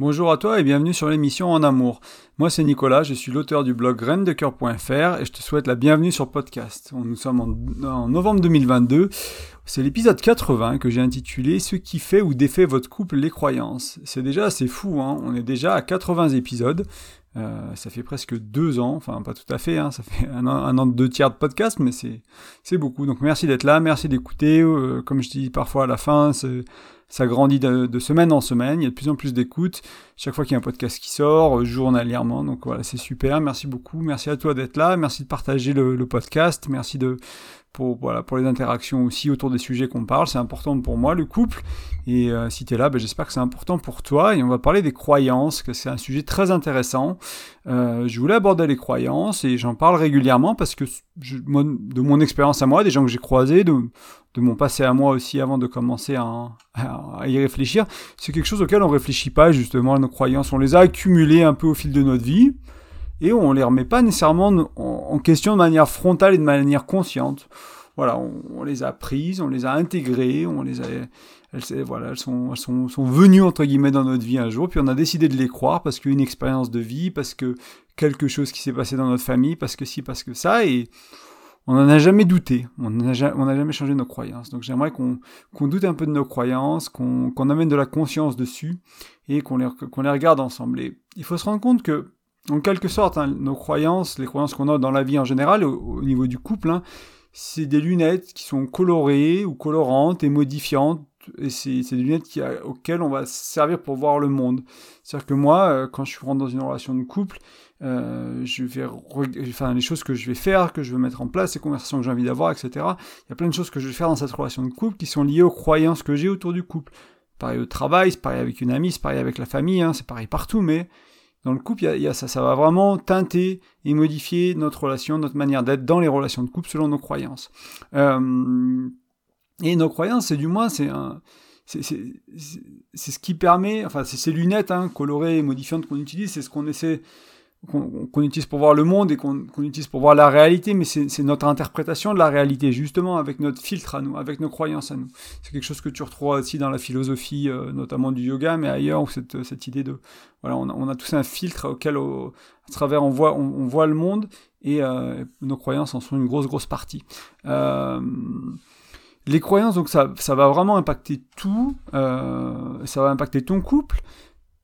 Bonjour à toi et bienvenue sur l'émission En Amour. Moi c'est Nicolas, je suis l'auteur du blog graindecoeur.fr et je te souhaite la bienvenue sur podcast. Nous sommes en, novembre 2022. C'est l'épisode 80 que j'ai intitulé Ce qui fait ou défait votre couple les croyances. C'est déjà assez fou, hein on est déjà à 80 épisodes. Euh, ça fait presque deux ans, enfin pas tout à fait, hein, ça fait un an, un an de deux tiers de podcast, mais c'est c'est beaucoup. Donc merci d'être là, merci d'écouter. Euh, comme je dis parfois à la fin, ça grandit de, semaine en semaine. Il y a de plus en plus d'écoutes. Chaque fois qu'il y a un podcast qui sort, euh, journalièrement. Donc voilà, c'est super. Merci beaucoup. Merci à toi d'être là. Merci de partager le, le podcast. Merci de pour, les interactions aussi autour des sujets qu'on parle. C'est important pour moi, le couple. Et euh, si tu es là, ben, j'espère que c'est important pour toi. Et on va parler des croyances, que c'est un sujet très intéressant. Euh, je voulais aborder les croyances et j'en parle régulièrement parce que de mon expérience à moi, des gens que j'ai croisés, de, mon passé à moi aussi avant de commencer à, y réfléchir, c'est quelque chose auquel on réfléchit pas justement, nos croyances. On les a accumulées un peu au fil de notre vie et on les remet pas nécessairement en, question de manière frontale et de manière consciente. Voilà, on, les a prises, on les a intégrées, on les a, elles, voilà, sont, sont, sont venues entre guillemets dans notre vie un jour, puis on a décidé de les croire parce qu'une expérience de vie, parce que quelque chose qui s'est passé dans notre famille, parce que si, parce que ça, et on n'en a jamais douté, on n'a jamais changé nos croyances. Donc j'aimerais qu'on doute un peu de nos croyances, qu'on amène de la conscience dessus et qu'on les, qu'on les regarde ensemble. Et il faut se rendre compte que en quelque sorte, hein, nos croyances, les croyances qu'on a dans la vie en général, au, niveau du couple, hein, c'est des lunettes qui sont colorées ou colorantes et modifiantes. Et c'est des lunettes auxquelles on va servir pour voir le monde. C'est-à-dire que moi, euh, quand je rentre dans une relation de couple, euh, je vais, enfin, les choses que je vais faire, que je veux mettre en place, les conversations que j'ai envie d'avoir, etc. Il y a plein de choses que je vais faire dans cette relation de couple qui sont liées aux croyances que j'ai autour du couple. Pareil au travail, c'est pareil avec une amie, c'est pareil avec la famille, hein, c'est pareil partout, mais dans le couple, ça, va vraiment teinter et modifier notre relation, notre manière d'être dans les relations de couple selon nos croyances. Euh, et nos croyances, c'est du moins, c'est ce qui permet, enfin, c'est ces lunettes hein, colorées et modifiantes qu'on utilise, c'est ce qu'on essaie qu'on utilise pour voir le monde et qu'on utilise pour voir la réalité, mais c'est notre interprétation de la réalité, justement avec notre filtre à nous, avec nos croyances à nous. C'est quelque chose que tu retrouves aussi dans la philosophie, euh, notamment du yoga, mais ailleurs, où cette, idée de... Voilà, on a, on a tous un filtre auquel, à travers, on voit, on, voit le monde, et euh, nos croyances en sont une grosse, grosse partie. Euh, les croyances, donc ça, ça va vraiment impacter tout, ça va impacter ton couple,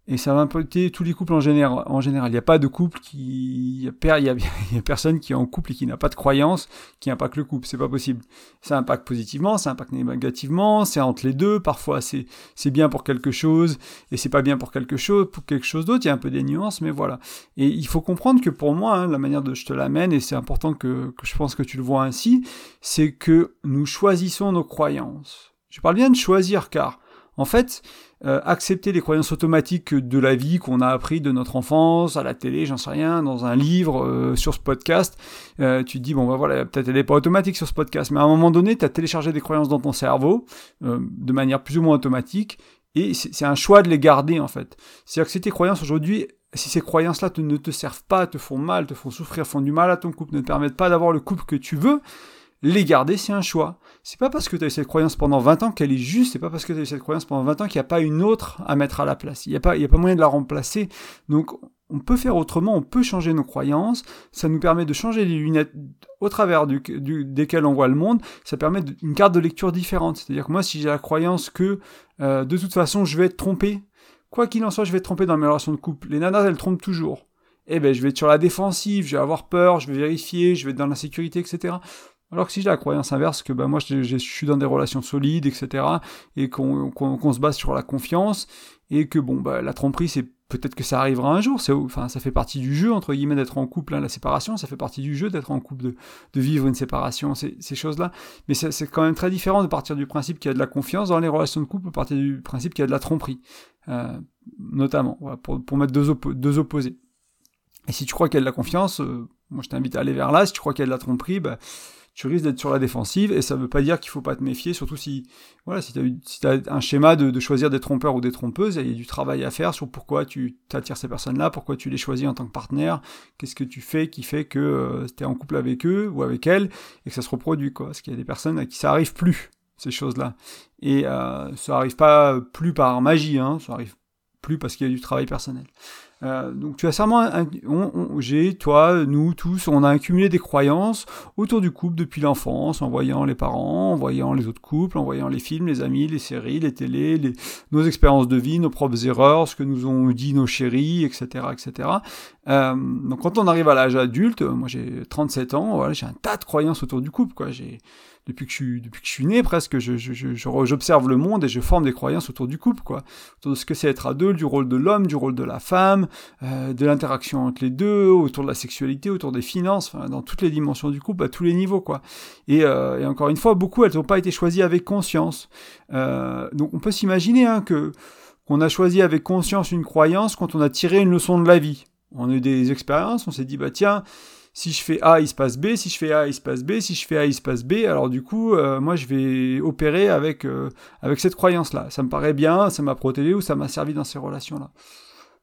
et ça va impacter tous les couples en général. En général, il n'y a pas de couple qui, il y a, il y a, personne qui est en couple et qui n'a pas de croyance qui impacte le couple. C'est pas possible. Ça impacte positivement, ça impacte négativement, c'est entre les deux. Parfois, c'est, c'est bien pour quelque chose et c'est pas bien pour quelque chose, pour quelque chose d'autre. Il y a un peu des nuances, mais voilà. Et il faut comprendre que pour moi, hein, la manière de je te l'amène, et c'est important que je pense que tu le vois ainsi, c'est que nous choisissons nos croyances. Je parle bien de choisir car, en fait, euh, accepter les croyances automatiques de la vie qu'on a appris de notre enfance, à la télé, j'en sais rien, dans un livre, euh, sur ce podcast, euh, tu te dis, bon bah voilà, peut-être elle n'est pas automatique sur ce podcast, mais à un moment donné, tu as téléchargé des croyances dans ton cerveau, de manière plus ou moins automatique, et c'est un choix de les garder en fait. C'est-à-dire que si tes croyances aujourd'hui, si ces croyances-là ne te servent pas, te font mal, te font souffrir, font du mal à ton couple, ne te permettent pas d'avoir le couple que tu veux, les garder, c'est un choix. C'est pas parce que tu as eu cette croyance pendant 20 ans qu'elle est juste, c'est pas parce que tu as eu cette croyance pendant 20 ans qu'il n'y a pas une autre à mettre à la place. Il n'y a, pas, a pas moyen de la remplacer. Donc, on peut faire autrement, on peut changer nos croyances, ça nous permet de changer les lunettes au travers desquelles on voit le monde, ça permet une carte de lecture différente. C'est-à-dire que moi, si j'ai la croyance que euh, de toute façon, je vais être trompé, quoi qu'il en soit, je vais être trompé dans mes relations de couple. Les nanas, elles trompent toujours. Eh ben, je vais être sur la défensive, je vais avoir peur, je vais vérifier, je vais être dans l'insécurité, etc. Alors que si j'ai la croyance inverse, que ben moi je, suis dans des relations solides, etc., et qu'on se base sur la confiance, et que bon, bah, la tromperie, c'est peut-être que ça arrivera un jour, enfin, ça fait partie du jeu, entre guillemets, d'être en couple, hein, la séparation, ça fait partie du jeu d'être en couple, de, de, vivre une séparation, ces, choses-là. Mais c'est quand même très différent de partir du principe qu'il y a de la confiance dans les relations de couple, de partir du principe qu'il y a de la tromperie, euh, notamment, pour, pour mettre deux, deux opposés. Et si tu crois qu'il y a de la confiance, euh, moi je t'invite à aller vers là, si tu crois qu'il y a de la tromperie, bah, tu risques d'être sur la défensive et ça veut pas dire qu'il faut pas te méfier, surtout si voilà si tu as, as, un schéma de, choisir des trompeurs ou des trompeuses, il y a du travail à faire sur pourquoi tu t'attires ces personnes-là, pourquoi tu les choisis en tant que partenaire, qu'est-ce que tu fais qui fait que euh, tu es en couple avec eux ou avec elles et que ça se reproduit quoi, parce qu'il y a des personnes à qui ça arrive plus ces choses-là et euh, ça arrive pas plus par magie, hein, ça arrive plus parce qu'il y a du travail personnel. Euh, donc tu as sûrement, j'ai, toi, nous tous, on a accumulé des croyances autour du couple depuis l'enfance, en voyant les parents, en voyant les autres couples, en voyant les films, les amis, les séries, les télés, les, nos expériences de vie, nos propres erreurs, ce que nous ont dit nos chéris, etc., etc. Euh, donc quand on arrive à l'âge adulte, moi j'ai 37 ans, voilà, j'ai un tas de croyances autour du couple, quoi. Depuis que je suis, depuis que je suis né presque, je, j'observe le monde et je forme des croyances autour du couple, quoi. Autour de ce que c'est être à deux, du rôle de l'homme, du rôle de la femme, euh, de l'interaction entre les deux, autour de la sexualité, autour des finances, dans toutes les dimensions du couple, à tous les niveaux, quoi. Et, euh, et encore une fois, beaucoup, elles n'ont pas été choisies avec conscience. Euh, donc on peut s'imaginer hein, que qu'on a choisi avec conscience une croyance quand on a tiré une leçon de la vie. On a eu des expériences, on s'est dit, bah tiens, si je fais A, il se passe B, si je fais A, il se passe B, si je fais A, il se passe B, alors du coup, euh, moi je vais opérer avec, euh, avec cette croyance-là. Ça me paraît bien, ça m'a protégé ou ça m'a servi dans ces relations-là.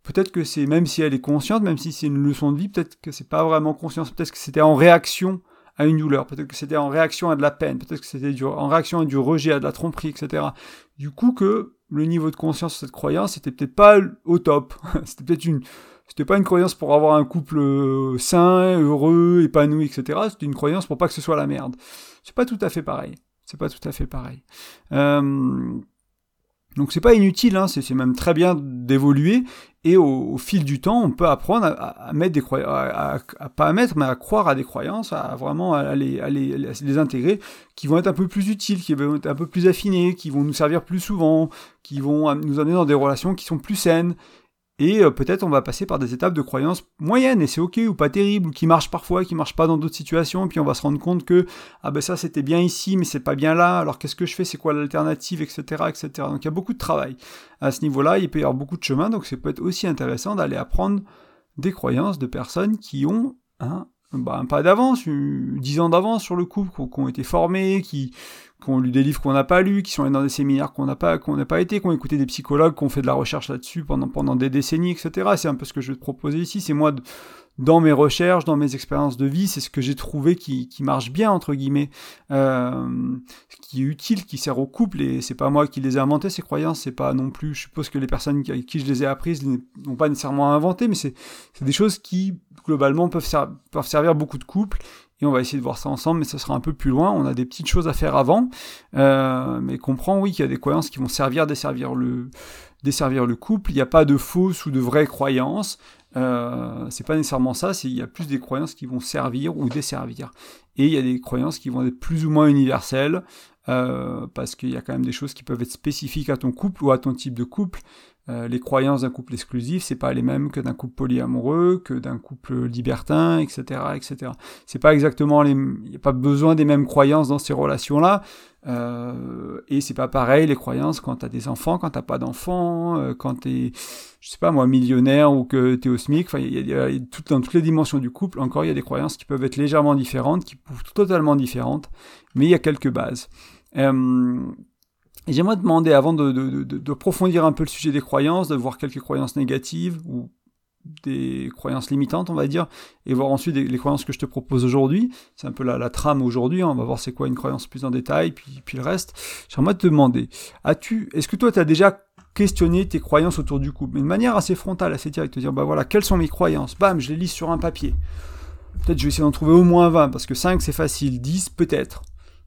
Peut-être que c'est, même si elle est consciente, même si c'est une leçon de vie, peut-être que c'est pas vraiment conscience, peut-être que c'était en réaction à une douleur, peut-être que c'était en réaction à de la peine, peut-être que c'était en réaction à du rejet, à de la tromperie, etc. Du coup que le niveau de conscience de cette croyance était peut-être pas au top. c'était peut-être une, c'était pas une croyance pour avoir un couple euh, sain, heureux, épanoui, etc. C'était une croyance pour pas que ce soit la merde. C'est pas tout à fait pareil. C'est pas tout à fait pareil. Euh, donc c'est pas inutile, hein, c'est même très bien d'évoluer et au, fil du temps, on peut apprendre à, mettre des croyances, à, pas à mettre, mais à croire à des croyances, à vraiment à les, à intégrer, qui vont être un peu plus utiles, qui vont être un peu plus affinés, qui vont nous servir plus souvent, qui vont nous amener dans des relations qui sont plus saines et euh, peut-être on va passer par des étapes de croyances moyennes, et c'est ok, ou pas terrible, qui marchent parfois, qui marchent pas dans d'autres situations, et puis on va se rendre compte que, ah ben ça c'était bien ici, mais c'est pas bien là, alors qu'est-ce que je fais, c'est quoi l'alternative, etc., etc. Donc il y a beaucoup de travail. À ce niveau-là, il peut y avoir beaucoup de chemin, donc c'est peut être aussi intéressant d'aller apprendre des croyances de personnes qui ont un bah, pas d'avance, dix ans d'avance sur le couple, qui ont été formés, qui, qui ont lu des livres qu'on n'a pas lus, qui sont allés dans des séminaires qu'on n'a pas, qu'on n'a pas été, qui ont écouté des psychologues, qui ont fait de la recherche là-dessus pendant, pendant des décennies, etc. C'est un peu ce que je vais te proposer ici. C'est moi, dans mes recherches, dans mes expériences de vie, c'est ce que j'ai trouvé qui, qui, marche bien, entre guillemets, euh, qui est utile, qui sert au couple, et c'est pas moi qui les ai inventés, ces croyances, c'est pas non plus, je suppose que les personnes qui, qui je les ai apprises n'ont pas nécessairement inventé, mais c'est des choses qui, globalement, peuvent, peuvent servir beaucoup de couples, on va essayer de voir ça ensemble, mais ça sera un peu plus loin. On a des petites choses à faire avant, euh, mais comprends, oui, qu'il y a des croyances qui vont servir, desservir le, desservir le couple. Il n'y a pas de fausses ou de vraies croyances. Euh, c'est pas nécessairement ça, il y a plus des croyances qui vont servir ou desservir. Et il y a des croyances qui vont être plus ou moins universelles, euh, parce qu'il y a quand même des choses qui peuvent être spécifiques à ton couple ou à ton type de couple. Euh, les croyances d'un couple exclusif, c'est pas les mêmes que d'un couple polyamoureux, que d'un couple libertin, etc., etc. C'est pas exactement les, il n'y a pas besoin des mêmes croyances dans ces relations-là, euh, et c'est pas pareil les croyances quand t'as des enfants, quand t'as pas d'enfants, euh, quand t'es, je sais pas moi, millionnaire ou que t'es au SMIC. Enfin, il y a, dans toutes les dimensions du couple, encore il y a des croyances qui peuvent être légèrement différentes, qui peuvent être totalement différentes, mais il y a quelques bases. Euh, j'aimerais demander, avant de, de, de, un peu le sujet des croyances, de voir quelques croyances négatives ou des croyances limitantes, on va dire, et voir ensuite les, croyances que je te propose aujourd'hui. C'est un peu la, la trame aujourd'hui, hein. on va voir c'est quoi une croyance plus en détail, puis, puis le reste. J'aimerais te demander, as-tu, est-ce que toi tu as déjà questionné tes croyances autour du couple, mais de manière assez frontale, assez directe, te dire, bah voilà, quelles sont mes croyances? Bam, je les lis sur un papier. Peut-être je vais essayer d'en trouver au moins 20, parce que 5 c'est facile, 10 peut-être.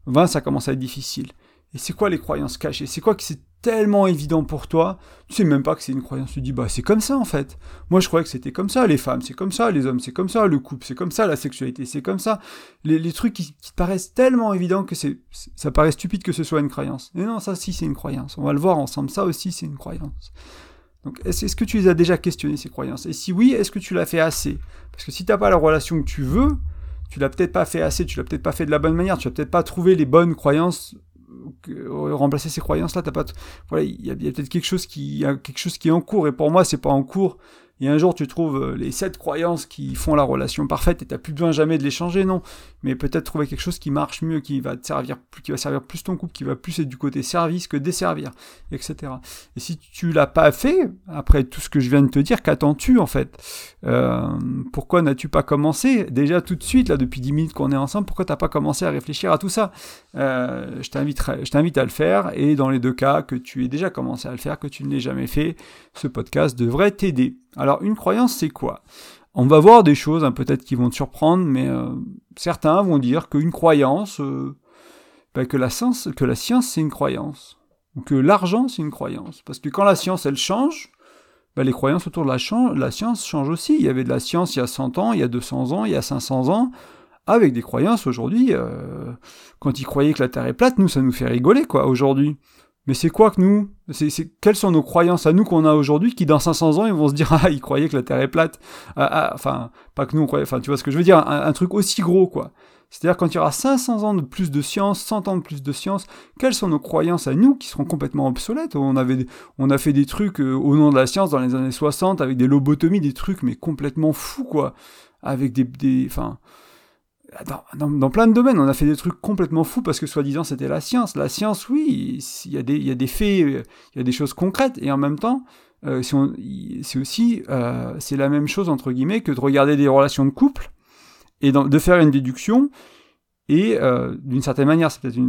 20 ça commence à être difficile. C'est quoi les croyances cachées? C'est quoi que c'est tellement évident pour toi? Tu sais même pas que c'est une croyance. Tu dis, bah c'est comme ça en fait. Moi je croyais que c'était comme ça. Les femmes c'est comme ça, les hommes c'est comme ça, le couple c'est comme ça, la sexualité c'est comme ça. Les, trucs qui, te paraissent tellement évidents que c'est, ça paraît stupide que ce soit une croyance. Mais non, ça si c'est une croyance. On va le voir ensemble. Ça aussi c'est une croyance. Donc est-ce, que tu les as déjà questionnées ces croyances? Et si oui, est-ce que tu l'as fait assez? Parce que si tu n'as pas la relation que tu veux, tu l'as peut-être pas fait assez, tu l'as peut-être pas fait de la bonne manière, tu l'as peut-être pas trouvé les bonnes croyances remplacer ces croyances là t'as pas voilà il y a, peut-être quelque chose qui a quelque chose qui est en cours et pour moi c'est pas en cours et un jour tu trouves euh, les sept croyances qui font la relation parfaite et t'as plus besoin jamais de les changer, non. Mais peut-être trouver quelque chose qui marche mieux, qui va te servir, qui va servir plus ton couple, qui va plus être du côté service que desservir, etc. Et si tu l'as pas fait, après tout ce que je viens de te dire, qu'attends-tu en fait? Euh, Pourquoi n'as-tu pas commencé? Déjà tout de suite là depuis 10 minutes qu'on est ensemble Pourquoi t'as pas commencé à réfléchir à tout ça? Euh, Je je t'invite à le faire et dans les deux cas que tu aies déjà commencé à le faire, que tu ne l'aies jamais fait, ce podcast devrait t'aider. Une croyance, c'est quoi? On va voir des choses hein, peut-être qui vont te surprendre, mais euh, certains vont dire qu'une croyance, euh, ben, que la science, que la science c'est une croyance, que l'argent c'est une croyance, parce que quand la science elle change, ben, les croyances autour de la, la science changent aussi. Il y avait de la science il y a 100 ans, il y a 200 ans, il y a 500 ans, avec des croyances aujourd'hui. Euh, quand ils croyaient que la Terre est plate, nous ça nous fait rigoler quoi aujourd'hui. Mais c'est quoi que nous? Quelles sont nos croyances à nous qu'on a aujourd'hui qui dans 500 ans ils vont se dire ah ils croyaient que la Terre est plate. Ah, ah, Enfin pas que nous on croyait, enfin tu vois ce que je veux dire, un, truc aussi gros quoi. C'est-à-dire quand il y aura 500 ans de plus de science, 100 ans de plus de science, quelles sont nos croyances à nous qui seront complètement obsolètes? On avait, on a fait des trucs euh, au nom de la science dans les années 60 avec des lobotomies, des trucs mais complètement fous quoi, avec des, des enfin dans, plein de domaines, on a fait des trucs complètement fous parce que soi-disant c'était la science. La science, oui, il y, a des, faits, il y a des choses concrètes, et en même temps, euh, c'est aussi euh, c'est la même chose entre guillemets que de regarder des relations de couple et de faire une déduction. Et euh, d'une certaine manière, c'est peut-être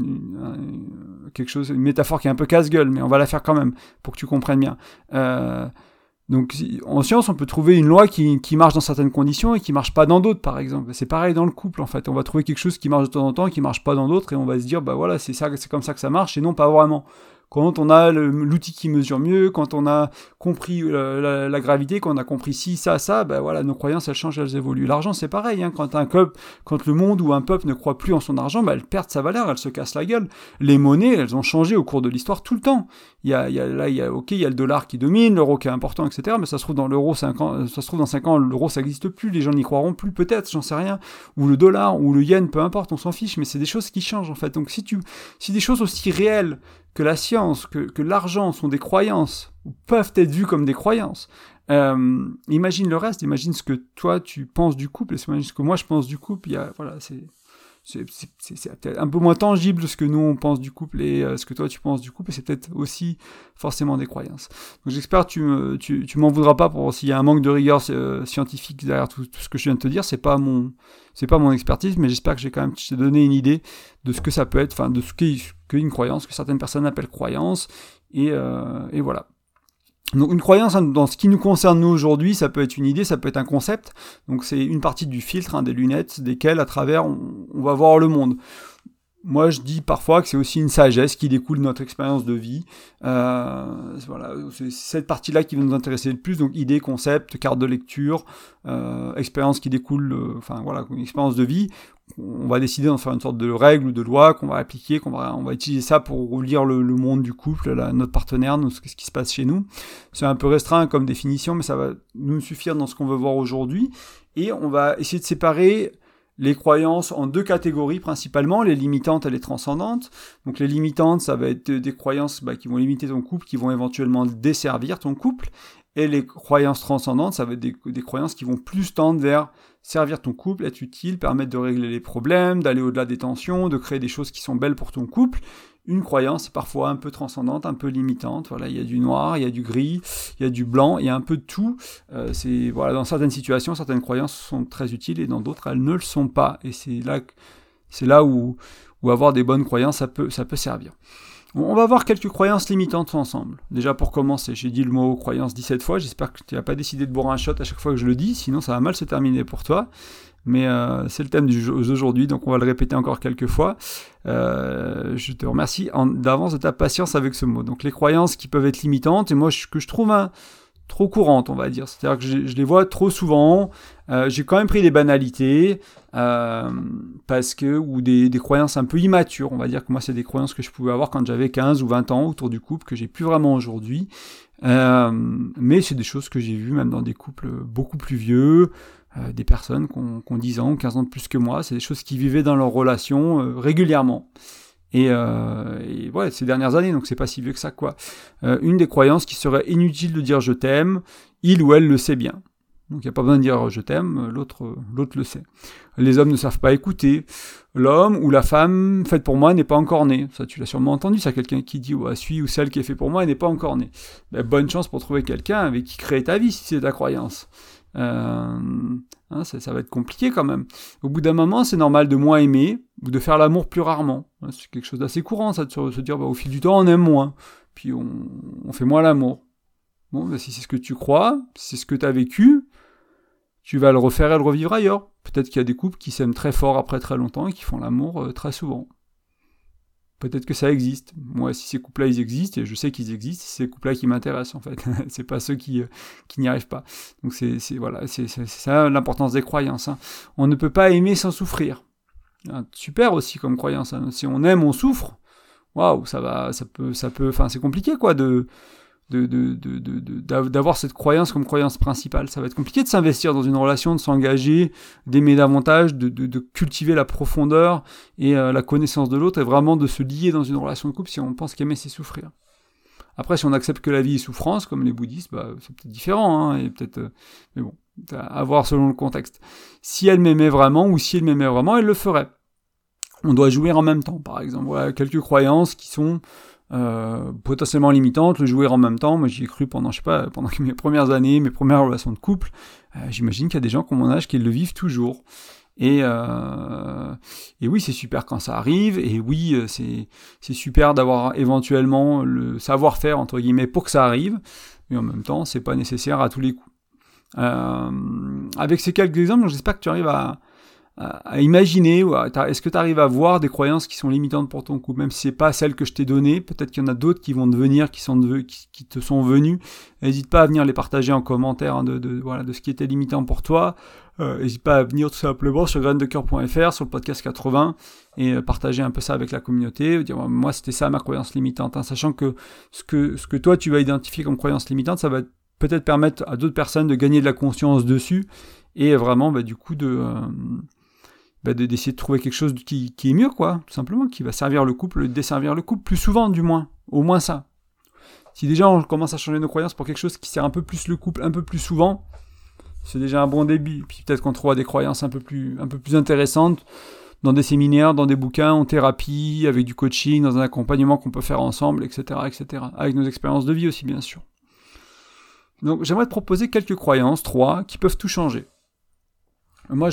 quelque chose, une métaphore qui est un peu casse-gueule, mais on va la faire quand même pour que tu comprennes bien. Donc en science, on peut trouver une loi qui, marche dans certaines conditions et qui marche pas dans d'autres, par exemple. C'est pareil dans le couple, en fait. On va trouver quelque chose qui marche de temps en temps, qui marche pas dans d'autres, et on va se dire, bah voilà, c'est ça, c'est comme ça que ça marche, et non pas vraiment quand on a l'outil qui mesure mieux, quand on a compris euh, la, gravité, quand on a compris ci, ça, ça, ben voilà, nos croyances elles changent, elles évoluent. L'argent c'est pareil, hein, quand un peuple, quand le monde ou un peuple ne croit plus en son argent, ben, elle perd sa valeur, elle se casse la gueule. Les monnaies, elles ont changé au cours de l'histoire tout le temps. Il y a, il y a, là, il y a, ok, il y a le dollar qui domine, l'euro qui est important, etc. Mais ça se trouve dans l'euro 5 ans, ça se trouve dans 5 ans, l'euro ça n'existe plus, les gens n'y croiront plus, peut-être, j'en sais rien. Ou le dollar, ou le yen, peu importe, on s'en fiche, mais c'est des choses qui changent en fait. Donc si tu, si des choses aussi réelles que la science, que, l'argent sont des croyances, ou peuvent être vues comme des croyances. Euh, imagine le reste, imagine ce que toi tu penses du couple, et imagine ce que moi je pense du couple. Il y a, voilà, c'est c'est peut-être un peu moins tangible ce que nous on pense du couple et euh, ce que toi tu penses du couple, et c'est peut-être aussi forcément des croyances. Donc j'espère que tu, tu, m'en voudras pas pour s'il y a un manque de rigueur euh, scientifique derrière tout, ce que je viens de te dire. C'est pas mon c'est pas mon expertise, mais j'espère que j'ai quand même donné une idée de ce que ça peut être, enfin de ce qu'est une croyance, que certaines personnes appellent croyance, et, euh, et voilà. Donc une croyance hein, dans ce qui nous concerne nous aujourd'hui, ça peut être une idée, ça peut être un concept. Donc c'est une partie du filtre, hein, des lunettes, desquelles à travers on, va voir le monde. Moi, je dis parfois que c'est aussi une sagesse qui découle de notre expérience de vie. Euh, voilà, c'est cette partie-là qui va nous intéresser le plus. Donc, idées, concepts, carte de lecture, euh, expérience qui découle, euh, enfin voilà, une expérience de vie on va décider d'en faire une sorte de règle ou de loi qu'on va appliquer, qu'on va, on va utiliser ça pour lire le, monde du couple, notre partenaire, ce qui se passe chez nous. C'est un peu restreint comme définition, mais ça va nous suffire dans ce qu'on veut voir aujourd'hui. Et on va essayer de séparer les croyances en deux catégories principalement, les limitantes et les transcendantes. Donc les limitantes, ça va être des croyances bah, qui vont limiter ton couple, qui vont éventuellement desservir ton couple. Et les croyances transcendantes, ça va être des, croyances qui vont plus tendre vers servir ton couple, être utile, permettre de régler les problèmes, d'aller au-delà des tensions, de créer des choses qui sont belles pour ton couple. Une croyance parfois un peu transcendante, un peu limitante. Voilà, il y a du noir, il y a du gris, il y a du blanc, il y a un peu de tout. Euh, c'est voilà, dans certaines situations, certaines croyances sont très utiles et dans d'autres elles ne le sont pas. Et c'est là, c'est là où, où avoir des bonnes croyances ça peut, ça peut servir. On va voir quelques croyances limitantes ensemble. Déjà pour commencer, j'ai dit le mot croyance 17 fois, j'espère que tu n'as pas décidé de boire un shot à chaque fois que je le dis, sinon ça va mal se terminer pour toi. Mais euh, c'est le thème d'aujourd'hui, donc on va le répéter encore quelques fois. Euh, je te remercie d'avance de ta patience avec ce mot. Donc les croyances qui peuvent être limitantes, et moi je trouve un, trop courantes, on va dire. C'est-à-dire que je, les vois trop souvent. Euh, j'ai quand même pris des banalités euh, parce que ou des, croyances un peu immatures. On va dire que moi, c'est des croyances que je pouvais avoir quand j'avais 15 ou 20 ans autour du couple que j'ai plus vraiment aujourd'hui. Euh, mais c'est des choses que j'ai vues même dans des couples beaucoup plus vieux, des personnes qui ont, qui ont, 10 ans ou 15 ans de plus que moi. C'est des choses qui vivaient dans leur relation régulièrement. Et, euh, ouais, ces dernières années, donc c'est pas si vieux que ça, quoi. Euh, une des croyances qui serait inutile de dire je t'aime, il ou elle le sait bien. Donc il n'y a pas besoin de dire je t'aime, l'autre l'autre le sait. Les hommes ne savent pas écouter. L'homme ou la femme faite pour moi n'est pas encore né. Ça tu l'as sûrement entendu, ça quelqu'un qui dit ouais, celui ou celle qui est fait pour moi n'est pas encore né. Ben, bonne chance pour trouver quelqu'un avec qui créer ta vie si c'est ta croyance. Euh, hein, ça, va être compliqué quand même. Au bout d'un moment, c'est normal de moins aimer ou de faire l'amour plus rarement. C'est quelque chose d'assez courant, ça, de se, dire bah, au fil du temps, on aime moins, puis on fait moins l'amour. Bon, bah, si c'est ce que tu crois, si c'est ce que tu as vécu, tu vas le refaire et le revivre ailleurs. Peut-être qu'il y a des couples qui s'aiment très fort après très longtemps et qui font l'amour euh, très souvent. Peut-être que ça existe. Moi, si ces couples-là, ils existent, et je sais qu'ils existent, c'est ces couples-là qui m'intéressent, en fait. c'est pas ceux qui, euh, qui n'y arrivent pas. Donc, c'est, voilà, c'est, ça l'importance des croyances. Hein. On ne peut pas aimer sans souffrir. Ah, super aussi comme croyance. Hein. Si on aime, on souffre. Waouh, ça va, ça peut, ça peut, enfin, c'est compliqué, quoi, de, d'avoir cette croyance comme croyance principale. Ça va être compliqué de s'investir dans une relation, de s'engager, d'aimer davantage, de, cultiver la profondeur et euh, la connaissance de l'autre et vraiment de se lier dans une relation de couple si on pense qu'aimer c'est souffrir. Après, si on accepte que la vie est souffrance, comme les bouddhistes, bah, c'est peut-être différent, hein, et peut-être, euh, mais bon, à voir selon le contexte. Si elle m'aimait vraiment ou si elle m'aimait vraiment, elle le ferait. On doit jouir en même temps, par exemple. Voilà quelques croyances qui sont euh, potentiellement limitante, le jouer en même temps. Moi, j'y ai cru pendant, je sais pas, pendant mes premières années, mes premières relations de couple. Euh, j'imagine qu'il y a des gens comme mon âge qui le vivent toujours. Et, euh, et oui, c'est super quand ça arrive. Et oui, c'est super d'avoir éventuellement le savoir-faire entre guillemets pour que ça arrive. Mais en même temps, c'est pas nécessaire à tous les coups. Avec ces quelques exemples, j'espère que tu arrives à, à, imaginer est-ce que tu arrives à voir des croyances qui sont limitantes pour ton couple même si c'est pas celles que je t'ai données peut-être qu'il y en a d'autres qui vont devenir qui sont qui, te sont venues. N'hésite pas à venir les partager en commentaire hein, de, de, voilà de ce qui était limitant pour toi. N'hésite euh, pas à venir tout simplement sur graindecoeur.fr sur le podcast 80 et euh, partager un peu ça avec la communauté dire moi c'était ça ma croyance limitante hein, sachant que ce que ce que toi tu vas identifier comme croyance limitante ça va peut-être permettre à d'autres personnes de gagner de la conscience dessus et vraiment bah, du coup de euh, bah, d'essayer de trouver quelque chose qui, est mieux, quoi, tout simplement, qui va servir le couple, desservir le couple, plus souvent du moins, au moins ça. Si déjà on commence à changer nos croyances pour quelque chose qui sert un peu plus le couple, un peu plus souvent, c'est déjà un bon début. Puis peut-être qu'on trouvera des croyances un peu plus, un peu plus intéressantes dans des séminaires, dans des bouquins, en thérapie, avec du coaching, dans un accompagnement qu'on peut faire ensemble, etc., etc. Avec nos expériences de vie aussi, bien sûr. Donc j'aimerais te proposer quelques croyances, trois, qui peuvent tout changer. Moi,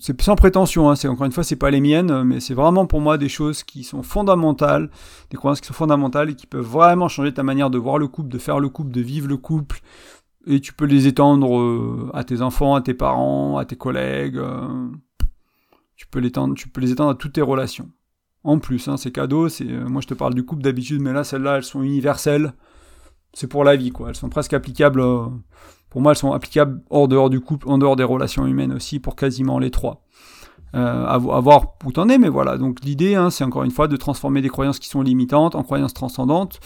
c'est sans prétention, hein, c'est encore une fois, c'est pas les miennes, mais c'est vraiment pour moi des choses qui sont fondamentales, des croyances qui sont fondamentales et qui peuvent vraiment changer ta manière de voir le couple, de faire le couple, de vivre le couple. Et tu peux les étendre euh, à tes enfants, à tes parents, à tes collègues. Euh, tu peux les étendre, tu peux les étendre à toutes tes relations. En plus, hein, c'est cadeau. C'est euh, moi je te parle du couple d'habitude, mais là celles-là elles sont universelles. C'est pour la vie quoi. Elles sont presque applicables pour moi, elles sont applicables hors dehors du couple, en dehors des relations humaines aussi, pour quasiment les trois. Euh, à, voir où t'en es, mais voilà. Donc l'idée, hein, c'est encore une fois de transformer des croyances qui sont limitantes en croyances transcendantes.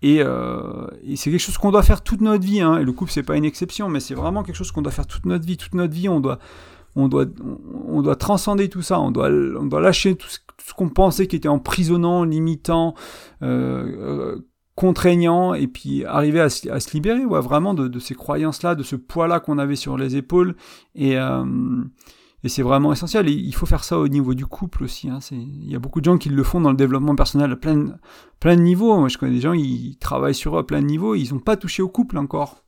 Et, euh, c'est quelque chose qu'on doit faire toute notre vie. Hein. Et le couple, c'est pas une exception, mais c'est vraiment quelque chose qu'on doit faire toute notre vie. Toute notre vie, on doit, on doit, on doit transcender tout ça. On doit, on doit lâcher tout ce, qu'on pensait qui était emprisonnant, limitant, euh, contraignant et puis arriver à, se libérer ouais, vraiment de, ces croyances-là, de ce poids-là qu'on avait sur les épaules. Et, euh, et c'est vraiment essentiel. Il faut faire ça au niveau du couple aussi. Hein. Il y a beaucoup de gens qui le font dans le développement personnel à plein, plein de niveaux. Moi, je connais des gens, ils travaillent sur eux à plein de niveaux, ils n'ont pas touché au couple encore.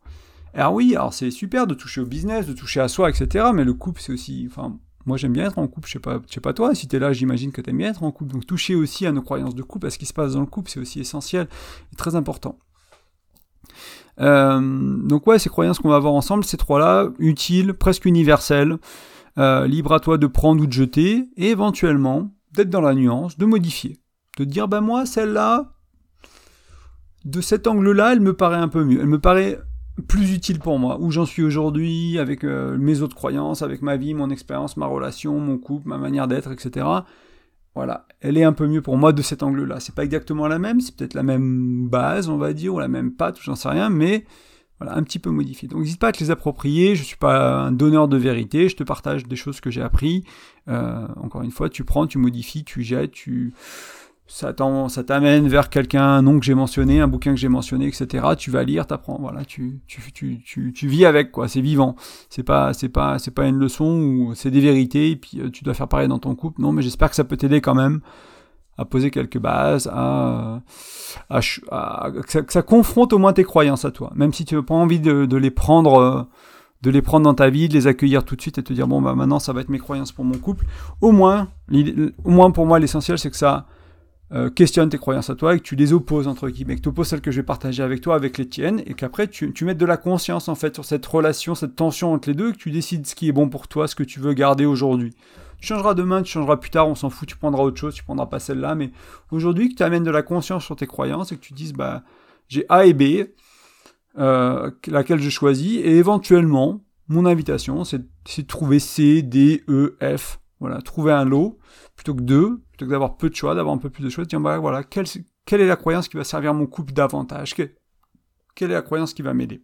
Alors oui, alors c'est super de toucher au business, de toucher à soi, etc. Mais le couple, c'est aussi... Enfin, moi, j'aime bien être en couple. Je sais pas, je sais pas toi. Si t'es là, j'imagine que t'aimes bien être en couple. Donc, toucher aussi à nos croyances de couple, à ce qui se passe dans le couple, c'est aussi essentiel et très important. Euh, donc ouais, ces croyances qu'on va avoir ensemble, ces trois-là, utiles, presque universelles, euh, libre à toi de prendre ou de jeter, et éventuellement d'être dans la nuance, de modifier, de dire bah moi celle-là, de cet angle-là, elle me paraît un peu mieux, elle me paraît plus utile pour moi, où j'en suis aujourd'hui, avec euh, mes autres croyances, avec ma vie, mon expérience, ma relation, mon couple, ma manière d'être, etc. Voilà, elle est un peu mieux pour moi de cet angle-là. C'est pas exactement la même, c'est peut-être la même base, on va dire, ou la même patte, j'en sais rien, mais voilà, un petit peu modifié. Donc n'hésite pas à te les approprier, je suis pas un donneur de vérité, je te partage des choses que j'ai appris. Euh, encore une fois, tu prends, tu modifies, tu jettes, tu ça t'amène vers quelqu'un, un nom que j'ai mentionné, un bouquin que j'ai mentionné, etc. Tu vas lire, t'apprends, voilà, tu, tu, tu, tu, vis avec, quoi, c'est vivant. C'est pas, c'est pas, c'est pas une leçon ou c'est des vérités, et puis euh, tu dois faire pareil dans ton couple. Non, mais j'espère que ça peut t'aider quand même à poser quelques bases, à, à, que, ça, confronte au moins tes croyances à toi. Même si tu n'as pas envie de, de les prendre, euh, de les prendre dans ta vie, de les accueillir tout de suite et te dire bon bah maintenant ça va être mes croyances pour mon couple. Au moins, au moins pour moi l'essentiel c'est que ça euh, questionne tes croyances à toi et que tu les opposes entre guillemets, que tu opposes celles que je vais partager avec toi avec les tiennes et qu'après tu, tu mettes de la conscience en fait sur cette relation, cette tension entre les deux et que tu décides ce qui est bon pour toi, ce que tu veux garder aujourd'hui. Tu changeras demain, tu changeras plus tard, on s'en fout, tu prendras autre chose, tu prendras pas celle-là, mais aujourd'hui que tu amènes de la conscience sur tes croyances et que tu dises bah j'ai A et B, euh, laquelle je choisis, et éventuellement mon invitation c'est de trouver C, D, E, F, trouver un lot plutôt que deux, plutôt que d'avoir peu de choix, d'avoir un peu plus de choix, dire bah voilà, quelle, quelle est la croyance qui va servir mon couple davantage? Quelle est la croyance qui va m'aider?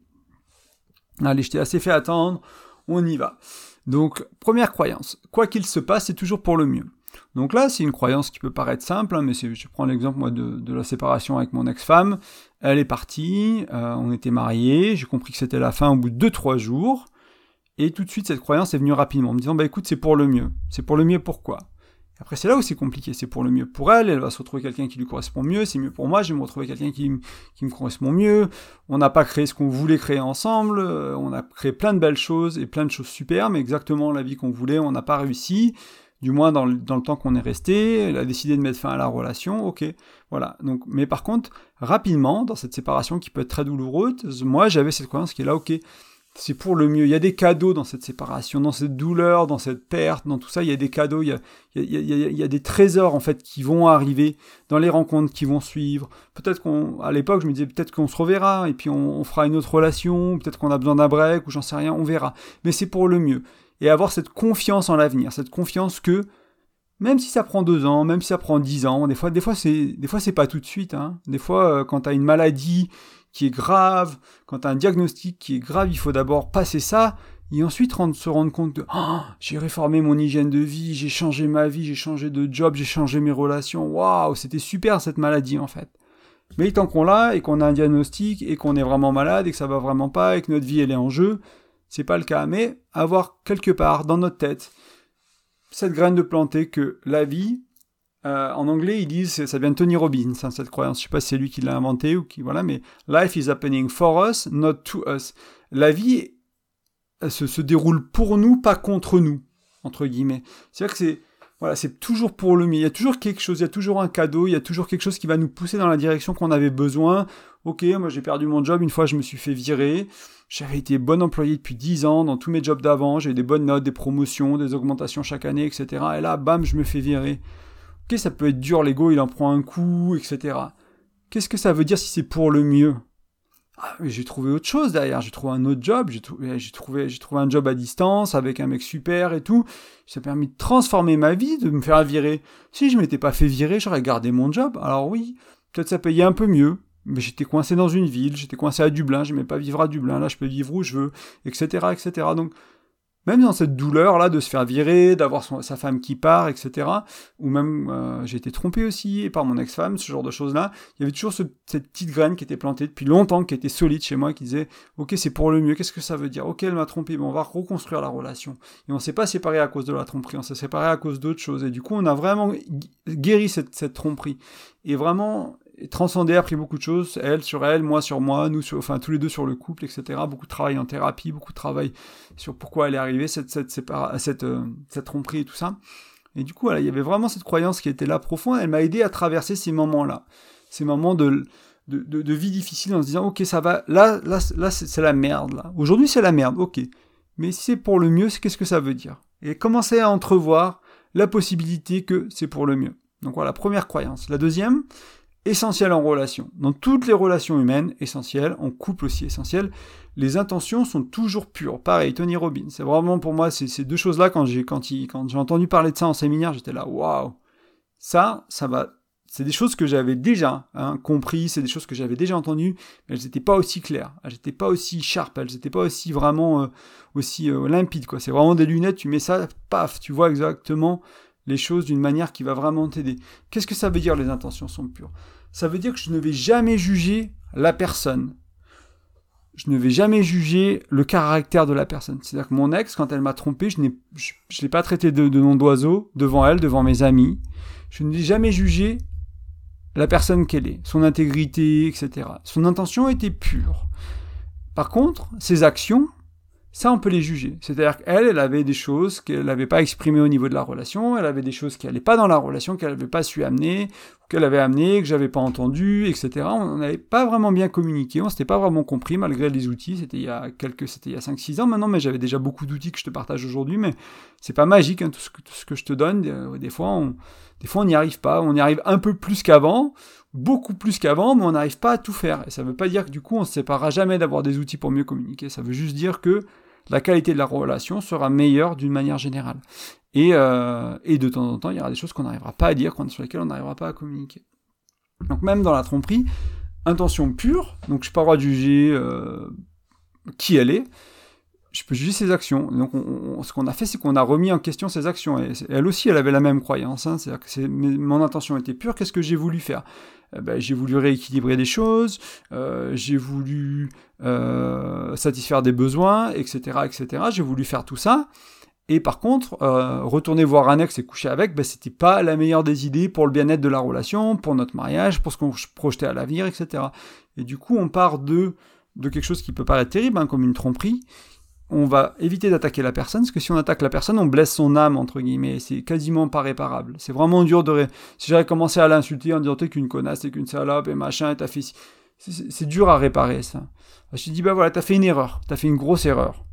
Allez, je t'ai assez fait attendre, on y va. Donc, première croyance, quoi qu'il se passe, c'est toujours pour le mieux. Donc là, c'est une croyance qui peut paraître simple, hein, mais je prends l'exemple moi de, la séparation avec mon ex-femme. Elle est partie, euh, on était mariés, j'ai compris que c'était la fin au bout de 2-3 jours, et tout de suite cette croyance est venue rapidement, en me disant bah écoute, c'est pour le mieux. C'est pour le mieux pourquoi? Après, c'est là où c'est compliqué. C'est pour le mieux pour elle. Elle va se retrouver quelqu'un qui lui correspond mieux. C'est mieux pour moi. Je vais me retrouver quelqu'un qui, me correspond mieux. On n'a pas créé ce qu'on voulait créer ensemble. Euh, on a créé plein de belles choses et plein de choses super, mais exactement la vie qu'on voulait, on n'a pas réussi. Du moins dans le, dans le temps qu'on est resté. Elle a décidé de mettre fin à la relation. Ok. Voilà. Donc, mais par contre, rapidement, dans cette séparation qui peut être très douloureuse, moi, j'avais cette croyance qui est là. Ok c'est pour le mieux. Il y a des cadeaux dans cette séparation, dans cette douleur, dans cette perte, dans tout ça. Il y a des cadeaux, il y a, des trésors en fait qui vont arriver dans les rencontres qui vont suivre. Peut-être qu'on, à l'époque, je me disais peut-être qu'on se reverra et puis on, fera une autre relation. Peut-être qu'on a besoin d'un break ou j'en sais rien. On verra. Mais c'est pour le mieux. Et avoir cette confiance en l'avenir, cette confiance que même si ça prend deux ans, même si ça prend dix ans, des fois, des fois c'est, des fois c'est pas tout de suite. Hein. Des fois, euh, quand tu as une maladie qui est grave, quand tu as un diagnostic qui est grave, il faut d'abord passer ça et ensuite se rendre compte que oh, j'ai réformé mon hygiène de vie, j'ai changé ma vie, j'ai changé de job, j'ai changé mes relations. Waouh, c'était super cette maladie en fait. Mais tant qu'on l'a et qu'on a un diagnostic et qu'on est vraiment malade et que ça va vraiment pas et que notre vie elle est en jeu, c'est pas le cas. Mais avoir quelque part dans notre tête cette graine de planter que la vie, euh, en anglais, ils disent, ça vient de Tony Robbins, hein, cette croyance. Je sais pas si c'est lui qui l'a inventé ou qui, voilà, mais life is happening for us, not to us. La vie se, se, déroule pour nous, pas contre nous, entre guillemets. C'est-à-dire que c'est, voilà, c'est toujours pour le mieux. Il y a toujours quelque chose, il y a toujours un cadeau, il y a toujours quelque chose qui va nous pousser dans la direction qu'on avait besoin. Ok, moi j'ai perdu mon job, une fois je me suis fait virer. J'avais été bon employé depuis 10 ans dans tous mes jobs d'avant, j'ai eu des bonnes notes, des promotions, des augmentations chaque année, etc. Et là, bam, je me fais virer ça peut être dur, l'ego il en prend un coup, etc. Qu'est-ce que ça veut dire si c'est pour le mieux? Ah, J'ai trouvé autre chose derrière, j'ai trouvé un autre job, j'ai trouvé, trouvé, trouvé un job à distance avec un mec super et tout. Ça a permis de transformer ma vie, de me faire virer. Si je m'étais pas fait virer, j'aurais gardé mon job. Alors oui, peut-être ça payait un peu mieux, mais j'étais coincé dans une ville, j'étais coincé à Dublin, je n'aimais pas vivre à Dublin, là je peux vivre où je veux, etc., etc. Donc même dans cette douleur là de se faire virer, d'avoir sa femme qui part, etc. Ou même euh, j'ai été trompé aussi par mon ex-femme, ce genre de choses là. Il y avait toujours cette petite graine qui était plantée depuis longtemps, qui était solide chez moi, qui disait ok c'est pour le mieux. Qu'est-ce que ça veut dire? Ok elle m'a trompé, mais on va reconstruire la relation. Et on s'est pas séparé à cause de la tromperie, on s'est séparé à cause d'autres choses. Et du coup on a vraiment guéri cette, cette tromperie. Et vraiment transcendé, a pris beaucoup de choses, elle sur elle, moi sur moi, nous sur, enfin tous les deux sur le couple, etc. Beaucoup de travail en thérapie, beaucoup de travail sur pourquoi elle est arrivée, cette, cette, cette, euh, cette tromperie et tout ça. Et du coup, voilà, il y avait vraiment cette croyance qui était là profonde, elle m'a aidé à traverser ces moments-là, ces moments de, de, de, vie difficile en se disant, ok, ça va, là, là, là c'est la merde, là. Aujourd'hui, c'est la merde, ok. Mais si c'est pour le mieux, qu'est-ce que ça veut dire? Et commencer à entrevoir la possibilité que c'est pour le mieux. Donc voilà, première croyance. La deuxième, essentiel en relation. Dans toutes les relations humaines, essentielles, en couple aussi essentiel, les intentions sont toujours pures. Pareil, Tony Robbins. C'est vraiment pour moi ces deux choses-là quand j'ai quand, quand entendu parler de ça en séminaire, j'étais là, waouh. Ça, ça va. C'est des choses que j'avais déjà hein, compris, c'est des choses que j'avais déjà entendues, mais elles n'étaient pas aussi claires, elles n'étaient pas aussi sharp, elles n'étaient pas aussi vraiment euh, aussi euh, limpides. C'est vraiment des lunettes, tu mets ça, paf, tu vois exactement les choses d'une manière qui va vraiment t'aider. Qu'est-ce que ça veut dire les intentions sont pures? Ça veut dire que je ne vais jamais juger la personne. Je ne vais jamais juger le caractère de la personne. C'est-à-dire que mon ex, quand elle m'a trompé, je ne l'ai pas traité de, de nom d'oiseau devant elle, devant mes amis. Je ne l'ai jamais jugé la personne qu'elle est, son intégrité, etc. Son intention était pure. Par contre, ses actions, ça, on peut les juger. C'est-à-dire qu'elle, elle avait des choses qu'elle n'avait pas exprimées au niveau de la relation, elle avait des choses qui n'allaient pas dans la relation, qu'elle n'avait pas su amener, qu'elle avait amené, que j'avais pas entendu, etc. On n'avait pas vraiment bien communiqué, on s'était pas vraiment compris malgré les outils. C'était il y a quelques, c'était il y a 5-6 ans maintenant, mais j'avais déjà beaucoup d'outils que je te partage aujourd'hui, mais c'est pas magique, hein, tout, ce que, tout, ce que, je te donne. Des, des fois, on, des fois, on n'y arrive pas. On y arrive un peu plus qu'avant, beaucoup plus qu'avant, mais on n'arrive pas à tout faire. Et ça ne veut pas dire que du coup, on ne se séparera jamais d'avoir des outils pour mieux communiquer. Ça veut juste dire que la qualité de la relation sera meilleure d'une manière générale. Et, euh, de temps en temps, il y aura des choses qu'on n'arrivera pas à dire, sur lesquelles on n'arrivera pas à communiquer. Donc même dans la tromperie, intention pure, donc je n'ai pas le droit de juger euh, qui elle est, je peux juger ses actions. Donc, on, ce qu'on a fait, c'est qu'on a remis en question ses actions. Elle aussi, elle avait la même croyance. Hein. C'est-à-dire que mon intention était pure. Qu'est-ce que j'ai voulu faire? Eh ben, J'ai voulu rééquilibrer des choses. Euh, j'ai voulu euh, satisfaire des besoins, etc., etc. J'ai voulu faire tout ça. Et par contre, euh, retourner voir un ex et coucher avec, ben, c'était pas la meilleure des idées pour le bien-être de la relation, pour notre mariage, pour ce qu'on projetait à l'avenir, etc. Et du coup, on part de de quelque chose qui peut paraître terrible, hein, comme une tromperie, on va éviter d'attaquer la personne, parce que si on attaque la personne, on blesse son âme, entre guillemets, c'est quasiment pas réparable. C'est vraiment dur de... Si j'avais commencé à l'insulter en disant t'es qu'une connasse, t'es qu'une salope, et machin, et t'as fait... C'est dur à réparer, ça. Je te dis, bah voilà, t'as fait une erreur, t'as fait une grosse erreur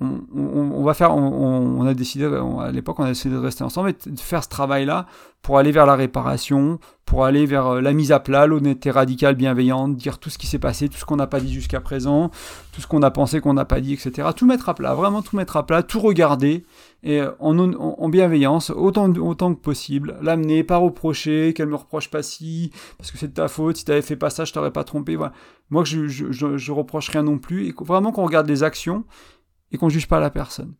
on, va faire, on, a décidé, à l'époque, on a décidé de rester ensemble et de faire ce travail-là pour aller vers la réparation, pour aller vers euh, la mise à plat, l'honnêteté radicale, bienveillante, dire tout ce qui s'est passé, tout ce qu'on n'a pas dit jusqu'à présent, tout ce qu'on a pensé qu'on n'a pas dit, etc. Tout mettre à plat, vraiment tout mettre à plat, tout regarder et euh, en, bienveillance, autant, que possible, l'amener, pas reprocher, qu'elle me reproche pas si, parce que c'est de ta faute, si tu avais fait pas ça, je t'aurais pas trompé. Moi, je, je reproche rien non plus, et vraiment qu'on regarde les actions et qu'on juge pas la personne.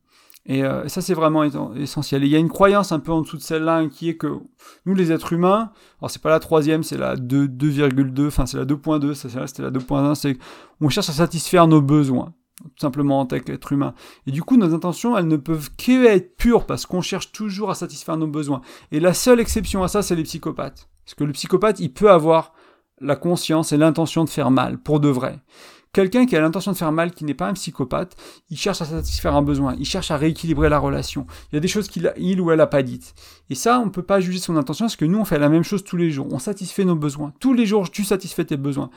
Et euh, ça, c'est vraiment essentiel. Et il y a une croyance un peu en dessous de celle-là hein, qui est que nous, les êtres humains, alors c'est pas la troisième, c'est la 2,2, enfin c'est la 2.2, c'était la 2.1, c'est on cherche à satisfaire nos besoins, tout simplement en tant qu'être humain. Et du coup, nos intentions, elles ne peuvent qu'être pures parce qu'on cherche toujours à satisfaire nos besoins. Et la seule exception à ça, c'est les psychopathes. Parce que le psychopathe, il peut avoir la conscience et l'intention de faire mal, pour de vrai. Quelqu'un qui a l'intention de faire mal, qui n'est pas un psychopathe, il cherche à satisfaire un besoin, il cherche à rééquilibrer la relation. Il y a des choses qu'il il ou elle n'a pas dites. Et ça, on ne peut pas juger son intention parce que nous, on fait la même chose tous les jours. On satisfait nos besoins. Tous les jours, tu satisfais tes besoins.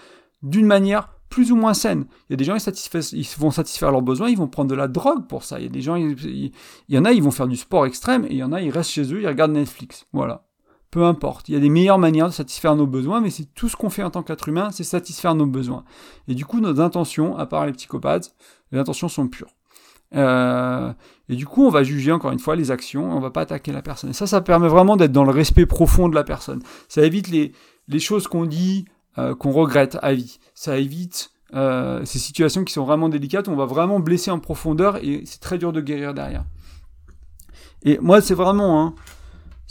D'une manière plus ou moins saine. Il y a des gens, ils, ils vont satisfaire leurs besoins, ils vont prendre de la drogue pour ça. Il y a des gens, il y en a, ils vont faire du sport extrême, et il y en a, ils restent chez eux, ils regardent Netflix. Voilà peu importe. Il y a des meilleures manières de satisfaire nos besoins, mais c'est tout ce qu'on fait en tant qu'être humain, c'est satisfaire nos besoins. Et du coup, nos intentions, à part les psychopathes, les intentions sont pures. Euh, et du coup, on va juger encore une fois les actions, on va pas attaquer la personne. Et ça, ça permet vraiment d'être dans le respect profond de la personne. Ça évite les, choses qu'on dit, euh, qu'on regrette à vie. Ça évite euh, ces situations qui sont vraiment délicates, on va vraiment blesser en profondeur et c'est très dur de guérir derrière. Et moi, c'est vraiment, hein,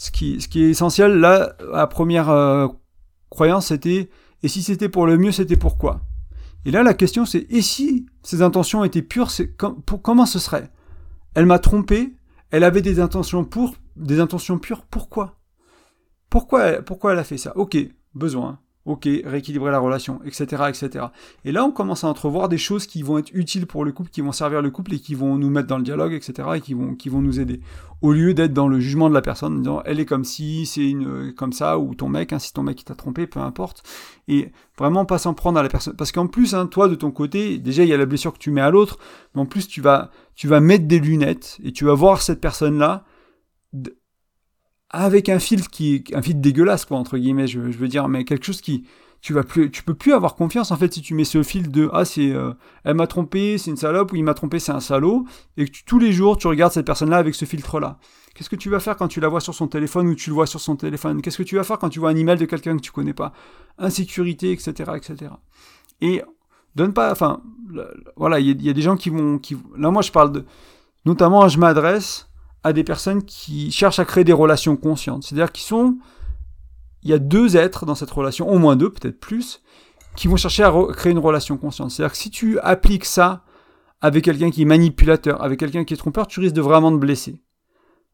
ce qui, est essentiel, là, la première euh, croyance, c'était et si c'était pour le mieux, c'était pourquoi Et là, la question, c'est et si ses intentions étaient pures, comment ce serait? Elle m'a trompé, elle avait des intentions pour, des intentions pures, pourquoi? Pourquoi, pourquoi elle a fait ça? Ok, besoin ok, rééquilibrer la relation, etc., etc. Et là, on commence à entrevoir des choses qui vont être utiles pour le couple, qui vont servir le couple et qui vont nous mettre dans le dialogue, etc., et qui vont, qui vont nous aider. Au lieu d'être dans le jugement de la personne, disant, elle est comme si, c'est une, comme ça, ou ton mec, hein, si ton mec t'a trompé, peu importe. Et vraiment pas s'en prendre à la personne. Parce qu'en plus, hein, toi, de ton côté, déjà, il y a la blessure que tu mets à l'autre, mais en plus, tu vas, tu vas mettre des lunettes, et tu vas voir cette personne-là, avec un filtre qui un filtre dégueulasse quoi entre guillemets je, veux dire mais quelque chose qui tu vas plus tu peux plus avoir confiance en fait si tu mets ce filtre de ah c'est euh, elle m'a trompé c'est une salope ou il m'a trompé c'est un salaud et que tous les jours tu regardes cette personne là avec ce filtre là qu'est-ce que tu vas faire quand tu la vois sur son téléphone ou tu le vois sur son téléphone? Qu'est-ce que tu vas faire quand tu vois un email de quelqu'un que tu connais pas? Insécurité etc etc et donne pas enfin voilà il y, a des gens qui vont qui là moi je parle de notamment je m'adresse à des personnes qui cherchent à créer des relations conscientes. C'est-à-dire qu'ils sont, il y a deux êtres dans cette relation, au moins deux, peut-être plus, qui vont chercher à créer une relation consciente. C'est-à-dire que si tu appliques ça avec quelqu'un qui est manipulateur, avec quelqu'un qui est trompeur, tu risques de vraiment te blesser.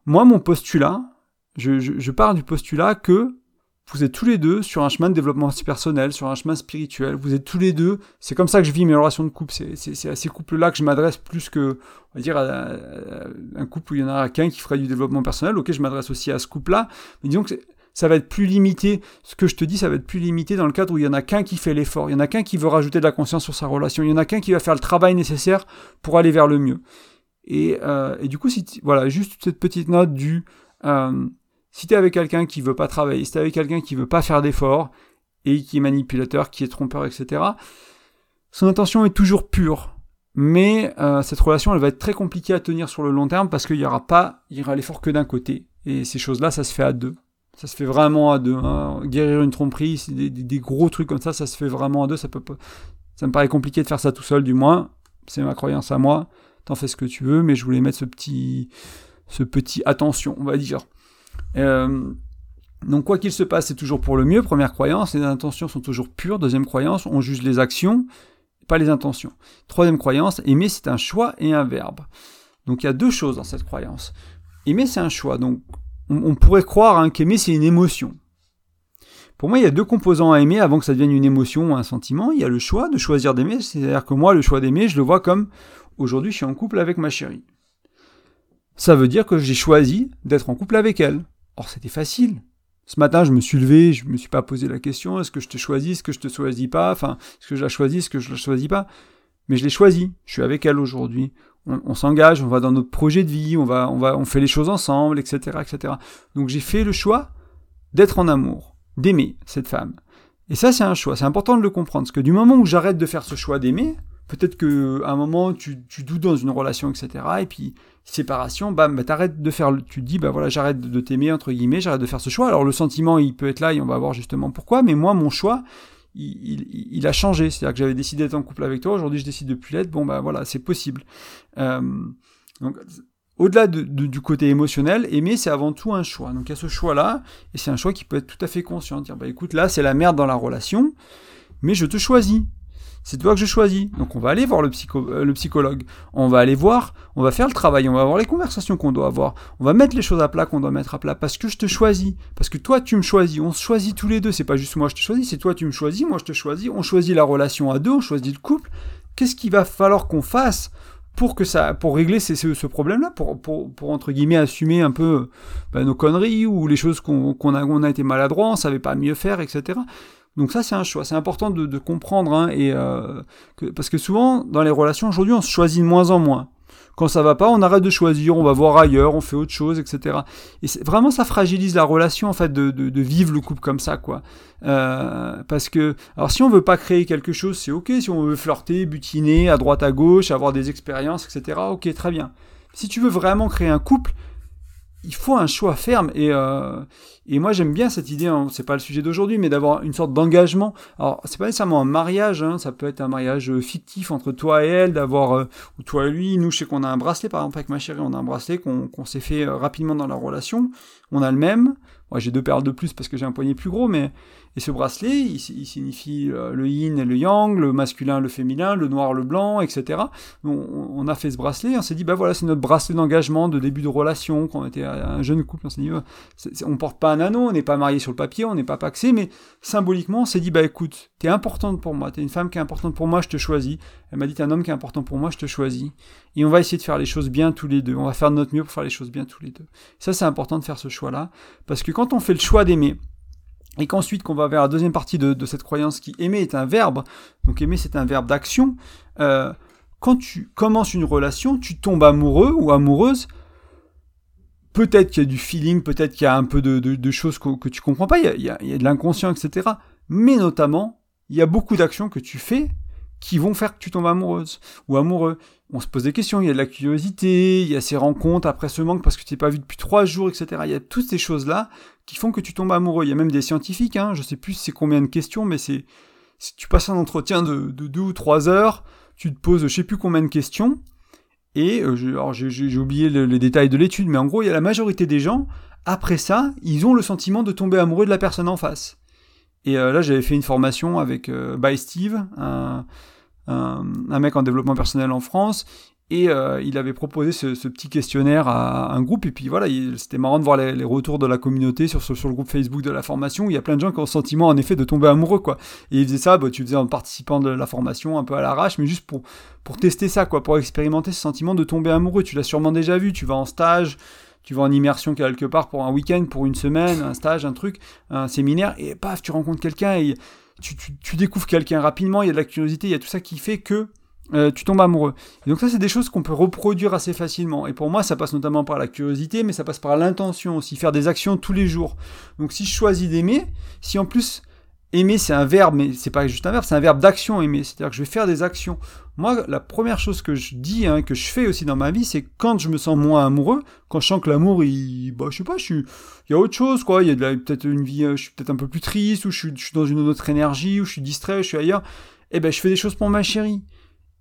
Moi, mon postulat, je, je, je pars du postulat que vous êtes tous les deux sur un chemin de développement personnel, sur un chemin spirituel. Vous êtes tous les deux. C'est comme ça que je vis mes relations de couple. C'est à ces couples-là que je m'adresse plus que, on va dire, à, un couple où il y en a qu'un qui ferait du développement personnel. Ok, je m'adresse aussi à ce couple-là. Mais disons que ça va être plus limité. Ce que je te dis, ça va être plus limité dans le cadre où il y en a qu'un qui fait l'effort. Il y en a qu'un qui veut rajouter de la conscience sur sa relation. Il y en a qu'un qui va faire le travail nécessaire pour aller vers le mieux. Et, euh, et du coup, si voilà, juste cette petite note du euh, si tu es avec quelqu'un qui veut pas travailler, si tu es avec quelqu'un qui veut pas faire d'efforts, et qui est manipulateur, qui est trompeur, etc., son intention est toujours pure. Mais euh, cette relation, elle va être très compliquée à tenir sur le long terme parce qu'il n'y aura pas, il y aura l'effort que d'un côté. Et ces choses-là, ça se fait à deux. Ça se fait vraiment à deux. Hein. Guérir une tromperie, des, des, gros trucs comme ça, ça se fait vraiment à deux. Ça, peut, ça me paraît compliqué de faire ça tout seul, du moins. C'est ma croyance à moi. T'en fais ce que tu veux, mais je voulais mettre ce petit, ce petit attention, on va dire. Euh, donc quoi qu'il se passe, c'est toujours pour le mieux, première croyance, les intentions sont toujours pures, deuxième croyance, on juge les actions, pas les intentions. Troisième croyance, aimer c'est un choix et un verbe. Donc il y a deux choses dans cette croyance. Aimer c'est un choix, donc on, pourrait croire hein, qu'aimer c'est une émotion. Pour moi, il y a deux composants à aimer avant que ça devienne une émotion ou un sentiment. Il y a le choix de choisir d'aimer, c'est-à-dire que moi, le choix d'aimer, je le vois comme aujourd'hui je suis en couple avec ma chérie. Ça veut dire que j'ai choisi d'être en couple avec elle. Or, c'était facile. Ce matin, je me suis levé, je me suis pas posé la question est-ce que je te choisis, est-ce que je te choisis pas, enfin, est-ce que je la choisis, est-ce que je la choisis pas? Mais je l'ai choisi. Je suis avec elle aujourd'hui. On, s'engage, on va dans notre projet de vie, on va, on va, on fait les choses ensemble, etc., etc. Donc j'ai fait le choix d'être en amour, d'aimer cette femme. Et ça, c'est un choix. C'est important de le comprendre. Parce que du moment où j'arrête de faire ce choix d'aimer, peut-être qu'à un moment, tu, tu, doutes dans une relation, etc. Et puis, séparation, bam, bah, t'arrêtes de faire, tu te dis, bah voilà, j'arrête de t'aimer, entre guillemets, j'arrête de faire ce choix. Alors, le sentiment, il peut être là et on va voir justement pourquoi, mais moi, mon choix, il, a changé. C'est-à-dire que j'avais décidé d'être en couple avec toi, aujourd'hui, je décide de plus l'être. Bon, bah voilà, c'est possible. Euh, donc, au-delà de, du côté émotionnel, aimer, c'est avant tout un choix. Donc, il y a ce choix-là, et c'est un choix qui peut être tout à fait conscient. Dire, bah écoute, là, c'est la merde dans la relation, mais je te choisis c'est toi que je choisis. Donc on va aller voir le, euh, le psychologue, on va aller voir, on va faire le travail, on va avoir les conversations qu'on doit avoir, on va mettre les choses à plat qu'on doit mettre à plat, parce que je te choisis, parce que toi tu me choisis, on se choisit tous les deux, c'est pas juste moi je te choisis, c'est toi tu me choisis, moi je te choisis, on choisit la relation à deux, on choisit le couple. Qu'est-ce qu'il va falloir qu'on fasse pour que ça, pour régler ce, problème-là, pour, pour, pour, entre guillemets assumer un peu ben, nos conneries ou les choses qu'on a, a été maladroit, on savait pas mieux faire, etc. Donc ça, c'est un choix. C'est important de, comprendre, hein, et euh, parce que souvent, dans les relations, aujourd'hui, on se choisit de moins en moins. Quand ça va pas, on arrête de choisir, on va voir ailleurs, on fait autre chose, etc. Et vraiment, ça fragilise la relation, en fait, de, vivre le couple comme ça, quoi. Euh, parce que, alors, si on veut pas créer quelque chose, c'est ok. Si on veut flirter, butiner à droite, à gauche, avoir des expériences, etc. Ok, très bien. Si tu veux vraiment créer un couple, il faut un choix ferme et, euh, et moi j'aime bien cette idée, hein, c'est pas le sujet d'aujourd'hui, mais d'avoir une sorte d'engagement. Alors c'est pas nécessairement un mariage, hein, ça peut être un mariage fictif entre toi et elle, d'avoir euh, toi et lui. Nous je sais qu'on a un bracelet par exemple avec ma chérie, on a un bracelet qu'on s'est fait euh, rapidement dans la relation. On a le même. Moi j'ai deux perles de plus parce que j'ai un poignet plus gros, mais et ce bracelet, il, signifie euh, le yin et le yang, le masculin, le féminin, le noir, le blanc, etc. On, a fait ce bracelet, on s'est dit, bah voilà, c'est notre bracelet d'engagement, de début de relation, quand on était un jeune couple, on s'est dit, on porte pas un on n'est pas marié sur le papier, on n'est pas paxé, mais symboliquement, on s'est dit, bah écoute, t'es importante pour moi, t'es une femme qui est importante pour moi, je te choisis. Elle m'a dit, t'es un homme qui est important pour moi, je te choisis. Et on va essayer de faire les choses bien tous les deux. On va faire de notre mieux pour faire les choses bien tous les deux. Ça, c'est important de faire ce choix-là, parce que quand on fait le choix d'aimer, et qu'ensuite qu'on va vers la deuxième partie de, cette croyance qui aimer est un verbe, donc aimer c'est un verbe d'action, euh, quand tu commences une relation, tu tombes amoureux ou amoureuse, peut-être qu'il y a du feeling, peut-être qu'il y a un peu de, choses que, tu comprends pas, il y a, il y a de l'inconscient, etc. Mais notamment, il y a beaucoup d'actions que tu fais qui vont faire que tu tombes amoureuse ou amoureux. On se pose des questions, il y a de la curiosité, il y a ces rencontres après ce manque parce que tu t'es pas vu depuis trois jours, etc. Il y a toutes ces choses-là qui font que tu tombes amoureux. Il y a même des scientifiques, hein, je sais plus c'est combien de questions, mais c'est si tu passes un entretien de, deux ou trois heures, tu te poses je sais plus combien de questions, Et j'ai oublié les détails de l'étude, mais en gros, il y a la majorité des gens, après ça, ils ont le sentiment de tomber amoureux de la personne en face. Et là, j'avais fait une formation avec By Steve, un, un, mec en développement personnel en France, et euh, il avait proposé ce, petit questionnaire à un groupe. Et puis voilà, c'était marrant de voir les, retours de la communauté sur, sur, le groupe Facebook de la formation. Où il y a plein de gens qui ont le sentiment, en effet, de tomber amoureux. quoi. Et il faisait ça, bah, tu faisais en participant de la formation, un peu à l'arrache, mais juste pour, pour tester ça, quoi, pour expérimenter ce sentiment de tomber amoureux. Tu l'as sûrement déjà vu, tu vas en stage. Tu vas en immersion quelque part pour un week-end, pour une semaine, un stage, un truc, un séminaire, et paf, tu rencontres quelqu'un et tu, tu, tu découvres quelqu'un rapidement, il y a de la curiosité, il y a tout ça qui fait que euh, tu tombes amoureux. Et donc ça, c'est des choses qu'on peut reproduire assez facilement. Et pour moi, ça passe notamment par la curiosité, mais ça passe par l'intention aussi, faire des actions tous les jours. Donc si je choisis d'aimer, si en plus aimer c'est un verbe, mais c'est pas juste un verbe, c'est un verbe d'action aimer. C'est-à-dire que je vais faire des actions. Moi, la première chose que je dis, hein, que je fais aussi dans ma vie, c'est quand je me sens moins amoureux, quand je sens que l'amour, il, bah, je sais pas, il y a autre chose, quoi. Il y a peut-être une vie, euh, je suis peut-être un peu plus triste, ou je suis, je suis dans une autre énergie, ou je suis distrait, je suis ailleurs. Eh ben, je fais des choses pour ma chérie.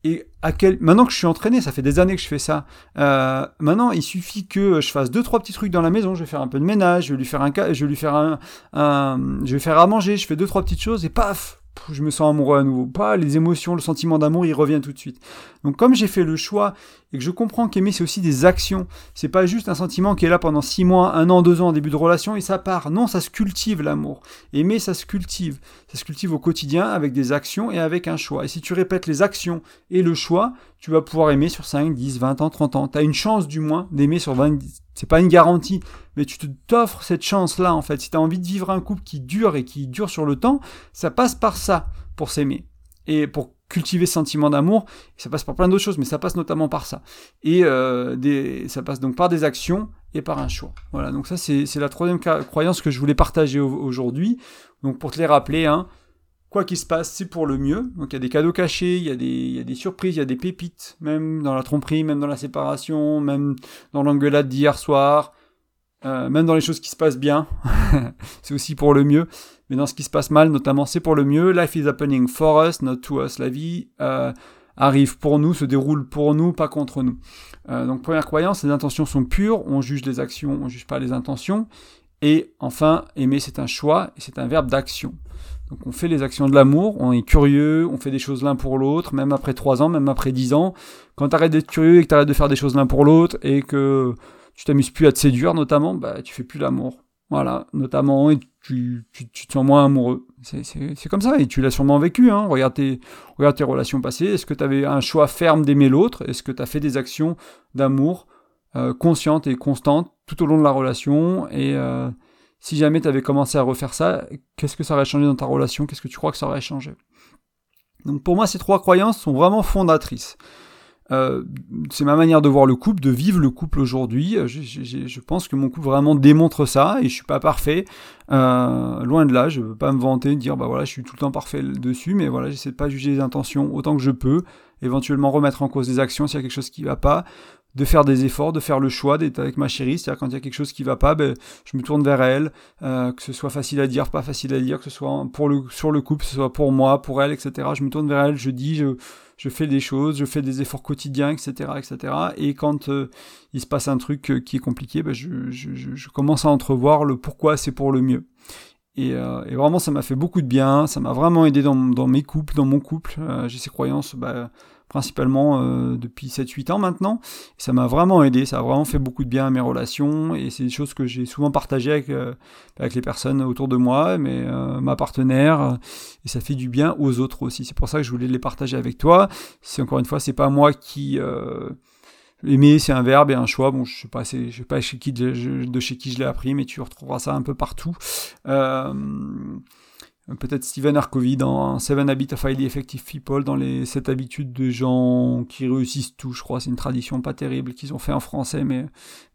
Et à quel... maintenant que je suis entraîné, ça fait des années que je fais ça. Euh, maintenant, il suffit que je fasse deux trois petits trucs dans la maison. Je vais faire un peu de ménage, je vais lui faire un, je vais lui faire un, un... je vais faire à manger. Je fais deux trois petites choses et paf, je me sens amoureux à nouveau. Pas les émotions, le sentiment d'amour, il revient tout de suite. Donc comme j'ai fait le choix et que je comprends qu'aimer c'est aussi des actions, c'est pas juste un sentiment qui est là pendant six mois, un an, deux ans en début de relation et ça part. Non, ça se cultive l'amour. Aimer, ça se cultive. Ça se cultive au quotidien avec des actions et avec un choix. Et si tu répètes les actions et le choix, tu vas pouvoir aimer sur 5, 10, 20 ans, 30 ans. Tu as une chance du moins d'aimer sur 20, c'est pas une garantie, mais tu t'offres cette chance-là en fait. Si tu as envie de vivre un couple qui dure et qui dure sur le temps, ça passe par ça pour s'aimer. Et pour cultiver ce sentiment d'amour, ça passe par plein d'autres choses, mais ça passe notamment par ça. Et euh, ça passe donc par des actions et par un choix. Voilà, donc ça c'est la troisième croyance que je voulais partager aujourd'hui. Donc pour te les rappeler, hein, quoi qu'il se passe, c'est pour le mieux. Donc il y a des cadeaux cachés, il y, a des, surprises, il y a des pépites, même dans la tromperie, même dans la séparation, même dans l'engueulade d'hier soir, euh, même dans les choses qui se passent bien. c'est aussi pour le mieux. Mais dans ce qui se passe mal, notamment, c'est pour le mieux. Life is happening for us, not to us. La vie euh, arrive pour nous, se déroule pour nous, pas contre nous. Euh, donc première croyance, les intentions sont pures, on juge les actions, on juge pas les intentions. Et enfin, aimer, c'est un choix, et c'est un verbe d'action. Donc on fait les actions de l'amour, on est curieux, on fait des choses l'un pour l'autre, même après trois ans, même après dix ans. Quand tu arrêtes d'être curieux et que tu arrêtes de faire des choses l'un pour l'autre et que tu t'amuses plus à te séduire notamment, bah tu fais plus l'amour. Voilà, notamment, et tu, tu, tu te sens moins amoureux. C'est comme ça, et tu l'as sûrement vécu. Hein. Regarde, tes, regarde tes relations passées. Est-ce que tu avais un choix ferme d'aimer l'autre? Est-ce que tu as fait des actions d'amour euh, conscientes et constantes tout au long de la relation? Et euh, si jamais tu avais commencé à refaire ça, qu'est-ce que ça aurait changé dans ta relation? Qu'est-ce que tu crois que ça aurait changé? Donc pour moi, ces trois croyances sont vraiment fondatrices. Euh, c'est ma manière de voir le couple, de vivre le couple aujourd'hui. Euh, je, pense que mon couple vraiment démontre ça et je suis pas parfait. Euh, loin de là, je veux pas me vanter, dire bah voilà, je suis tout le temps parfait dessus, mais voilà, j'essaie de pas juger les intentions autant que je peux, éventuellement remettre en cause des actions s'il y a quelque chose qui va pas, de faire des efforts, de faire le choix d'être avec ma chérie. C'est-à-dire quand il y a quelque chose qui va pas, ben, je me tourne vers elle, euh, que ce soit facile à dire, pas facile à dire, que ce soit pour le, sur le couple, que ce soit pour moi, pour elle, etc. Je me tourne vers elle, je dis, je, fais des choses, je fais des efforts quotidiens, etc., etc. Et quand euh, il se passe un truc euh, qui est compliqué, ben, je, commence à entrevoir le pourquoi c'est pour le mieux. Et, vraiment, ça m'a fait beaucoup de bien, ça m'a vraiment aidé dans, dans, mes couples, dans mon couple. J'ai ces croyances, bah, principalement euh, depuis 7-8 ans maintenant. ça m'a vraiment aidé, ça a vraiment fait beaucoup de bien à mes relations et c'est des choses que j'ai souvent partagées avec, euh, les personnes autour de moi, mais euh, ma partenaire, et ça fait du bien aux autres aussi. C'est pour ça que je voulais les partager avec toi. C'est encore une fois, c'est pas moi qui Aimer, c'est un verbe et un choix. Bon, je sais pas, je sais pas chez qui de, chez qui je l'ai appris, mais tu retrouveras ça un peu partout. Peut-être Stephen Harcovy dans Seven Habits of Highly Effective People, dans les sept habitudes de gens qui réussissent tout, je crois. C'est une tradition pas terrible qu'ils ont fait en français, mais,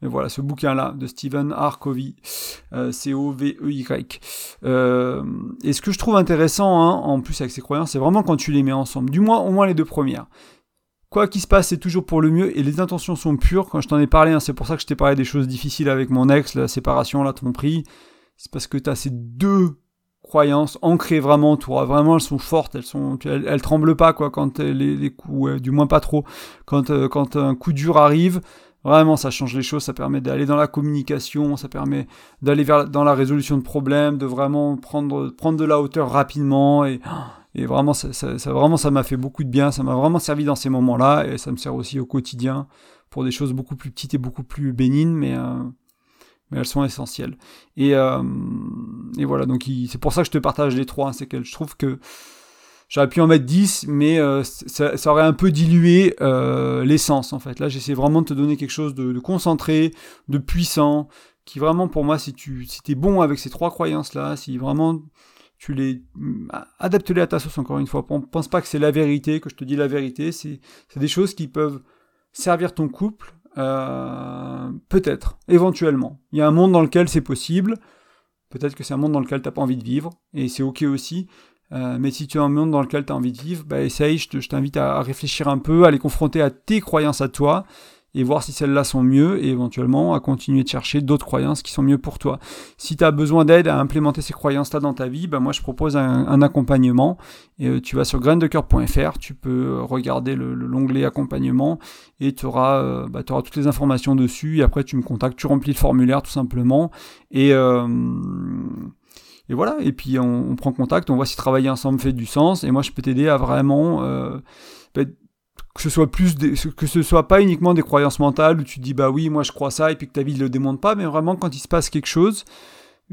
mais voilà, ce bouquin-là de Stephen Harcovy, euh, C-O-V-E-Y. Euh, et ce que je trouve intéressant, hein, en plus avec ces croyances, c'est vraiment quand tu les mets ensemble. Du moins, au moins les deux premières. Quoi qu'il se passe, c'est toujours pour le mieux et les intentions sont pures. Quand je t'en ai parlé, hein, c'est pour ça que je t'ai parlé des choses difficiles avec mon ex, la séparation, la tromperie. C'est parce que tu as ces deux croyances ancrées vraiment toi. Vraiment elles sont fortes elles sont elles, tremblent pas quoi quand les, les coups du moins pas trop. Quand euh, quand un coup dur arrive vraiment ça change les choses ça permet d'aller dans la communication ça permet d'aller vers dans la résolution de problèmes de vraiment prendre prendre de la hauteur rapidement et et vraiment ça, ça, vraiment ça m'a fait beaucoup de bien ça m'a vraiment servi dans ces moments là et ça me sert aussi au quotidien pour des choses beaucoup plus petites et beaucoup plus bénignes mais euh, mais elles sont essentielles. Et, euh, et voilà, donc c'est pour ça que je te partage les trois. Hein, c'est je trouve que j'aurais pu en mettre 10, mais euh, ça, ça, aurait un peu dilué euh, l'essence en fait. Là, j'essaie vraiment de te donner quelque chose de, concentré, de puissant, qui vraiment pour moi, si tu si es bon avec ces trois croyances-là, si vraiment tu les adapte-les à ta sauce encore une fois. Pense pas que c'est la vérité, que je te dis la vérité. C'est des choses qui peuvent servir ton couple, euh, peut-être, éventuellement. Il y a un monde dans lequel c'est possible. Peut-être que c'est un monde dans lequel tu n'as pas envie de vivre, et c'est ok aussi. Euh, mais si tu as un monde dans lequel tu as envie de vivre, bah essaye, je t'invite à réfléchir un peu, à les confronter à tes croyances à toi, et voir si celles-là sont mieux et éventuellement à continuer de chercher d'autres croyances qui sont mieux pour toi. Si tu as besoin d'aide à implémenter ces croyances-là dans ta vie, ben moi je propose un, accompagnement et euh, tu vas sur graindecoeur.fr, tu peux regarder l'onglet le, accompagnement et tu auras, euh, bah, auras, toutes les informations dessus et après tu me contactes, tu remplis le formulaire tout simplement et euh, et voilà, et puis on, on, prend contact, on voit si travailler ensemble fait du sens, et moi je peux t'aider à vraiment euh, que ce soit plus que ce soit pas uniquement des croyances mentales où tu te dis bah oui moi je crois ça et puis que ta vie ne le démontre pas mais vraiment quand il se passe quelque chose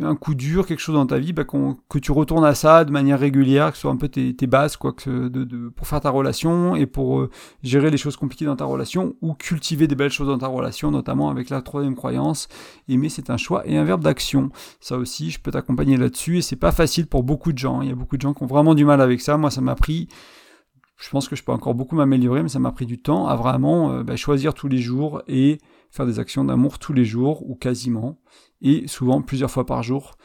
un coup dur quelque chose dans ta vie bah, que tu retournes à ça de manière régulière que ce soit un peu tes, bases quoi que de, pour faire ta relation et pour euh, gérer les choses compliquées dans ta relation ou cultiver des belles choses dans ta relation notamment avec la troisième croyance aimer c'est un choix et un verbe d'action. Ça aussi je peux t'accompagner là-dessus et c'est pas facile pour beaucoup de gens. Il y a beaucoup de gens qui ont vraiment du mal avec ça. Moi ça m'a pris je pense que je peux encore beaucoup m'améliorer, mais ça m'a pris du temps à vraiment euh, bah, choisir tous les jours et faire des actions d'amour tous les jours ou quasiment, et souvent plusieurs fois par jour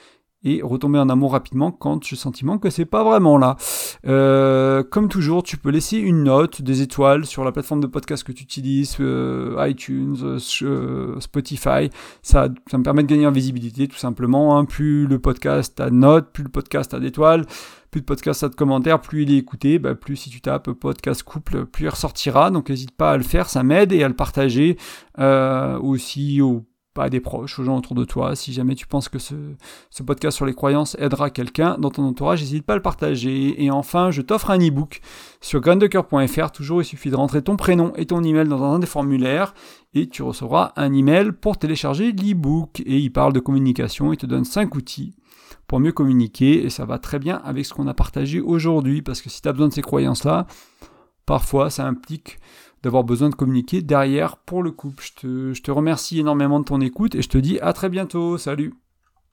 et retomber en amour rapidement quand j'ai le sentiment que c'est pas vraiment là. Euh, comme toujours, tu peux laisser une note, des étoiles sur la plateforme de podcast que tu utilises, euh, iTunes, Spotify. Ça, ça me permet de gagner en visibilité tout simplement. Hein. Plus le podcast a de notes, plus le podcast a d'étoiles, plus de podcast a de commentaires, plus il est écouté, bah, plus si tu tapes podcast couple, plus il ressortira. Donc n'hésite pas à le faire, ça m'aide et à le partager aussi au pas à des proches, aux gens autour de toi. Si jamais tu penses que ce, podcast sur les croyances aidera quelqu'un dans ton entourage, n'hésite pas à le partager. Et enfin, je t'offre un e-book sur graindecoeur.fr. Toujours, il suffit de rentrer ton prénom et ton email dans un des formulaires et tu recevras un email pour télécharger l'e-book. Et il parle de communication, il te donne 5 outils pour mieux communiquer et ça va très bien avec ce qu'on a partagé aujourd'hui parce que si tu as besoin de ces croyances-là, parfois ça implique d'avoir besoin de communiquer derrière pour le couple. Je te, je te remercie énormément de ton écoute et je te dis à très bientôt. Salut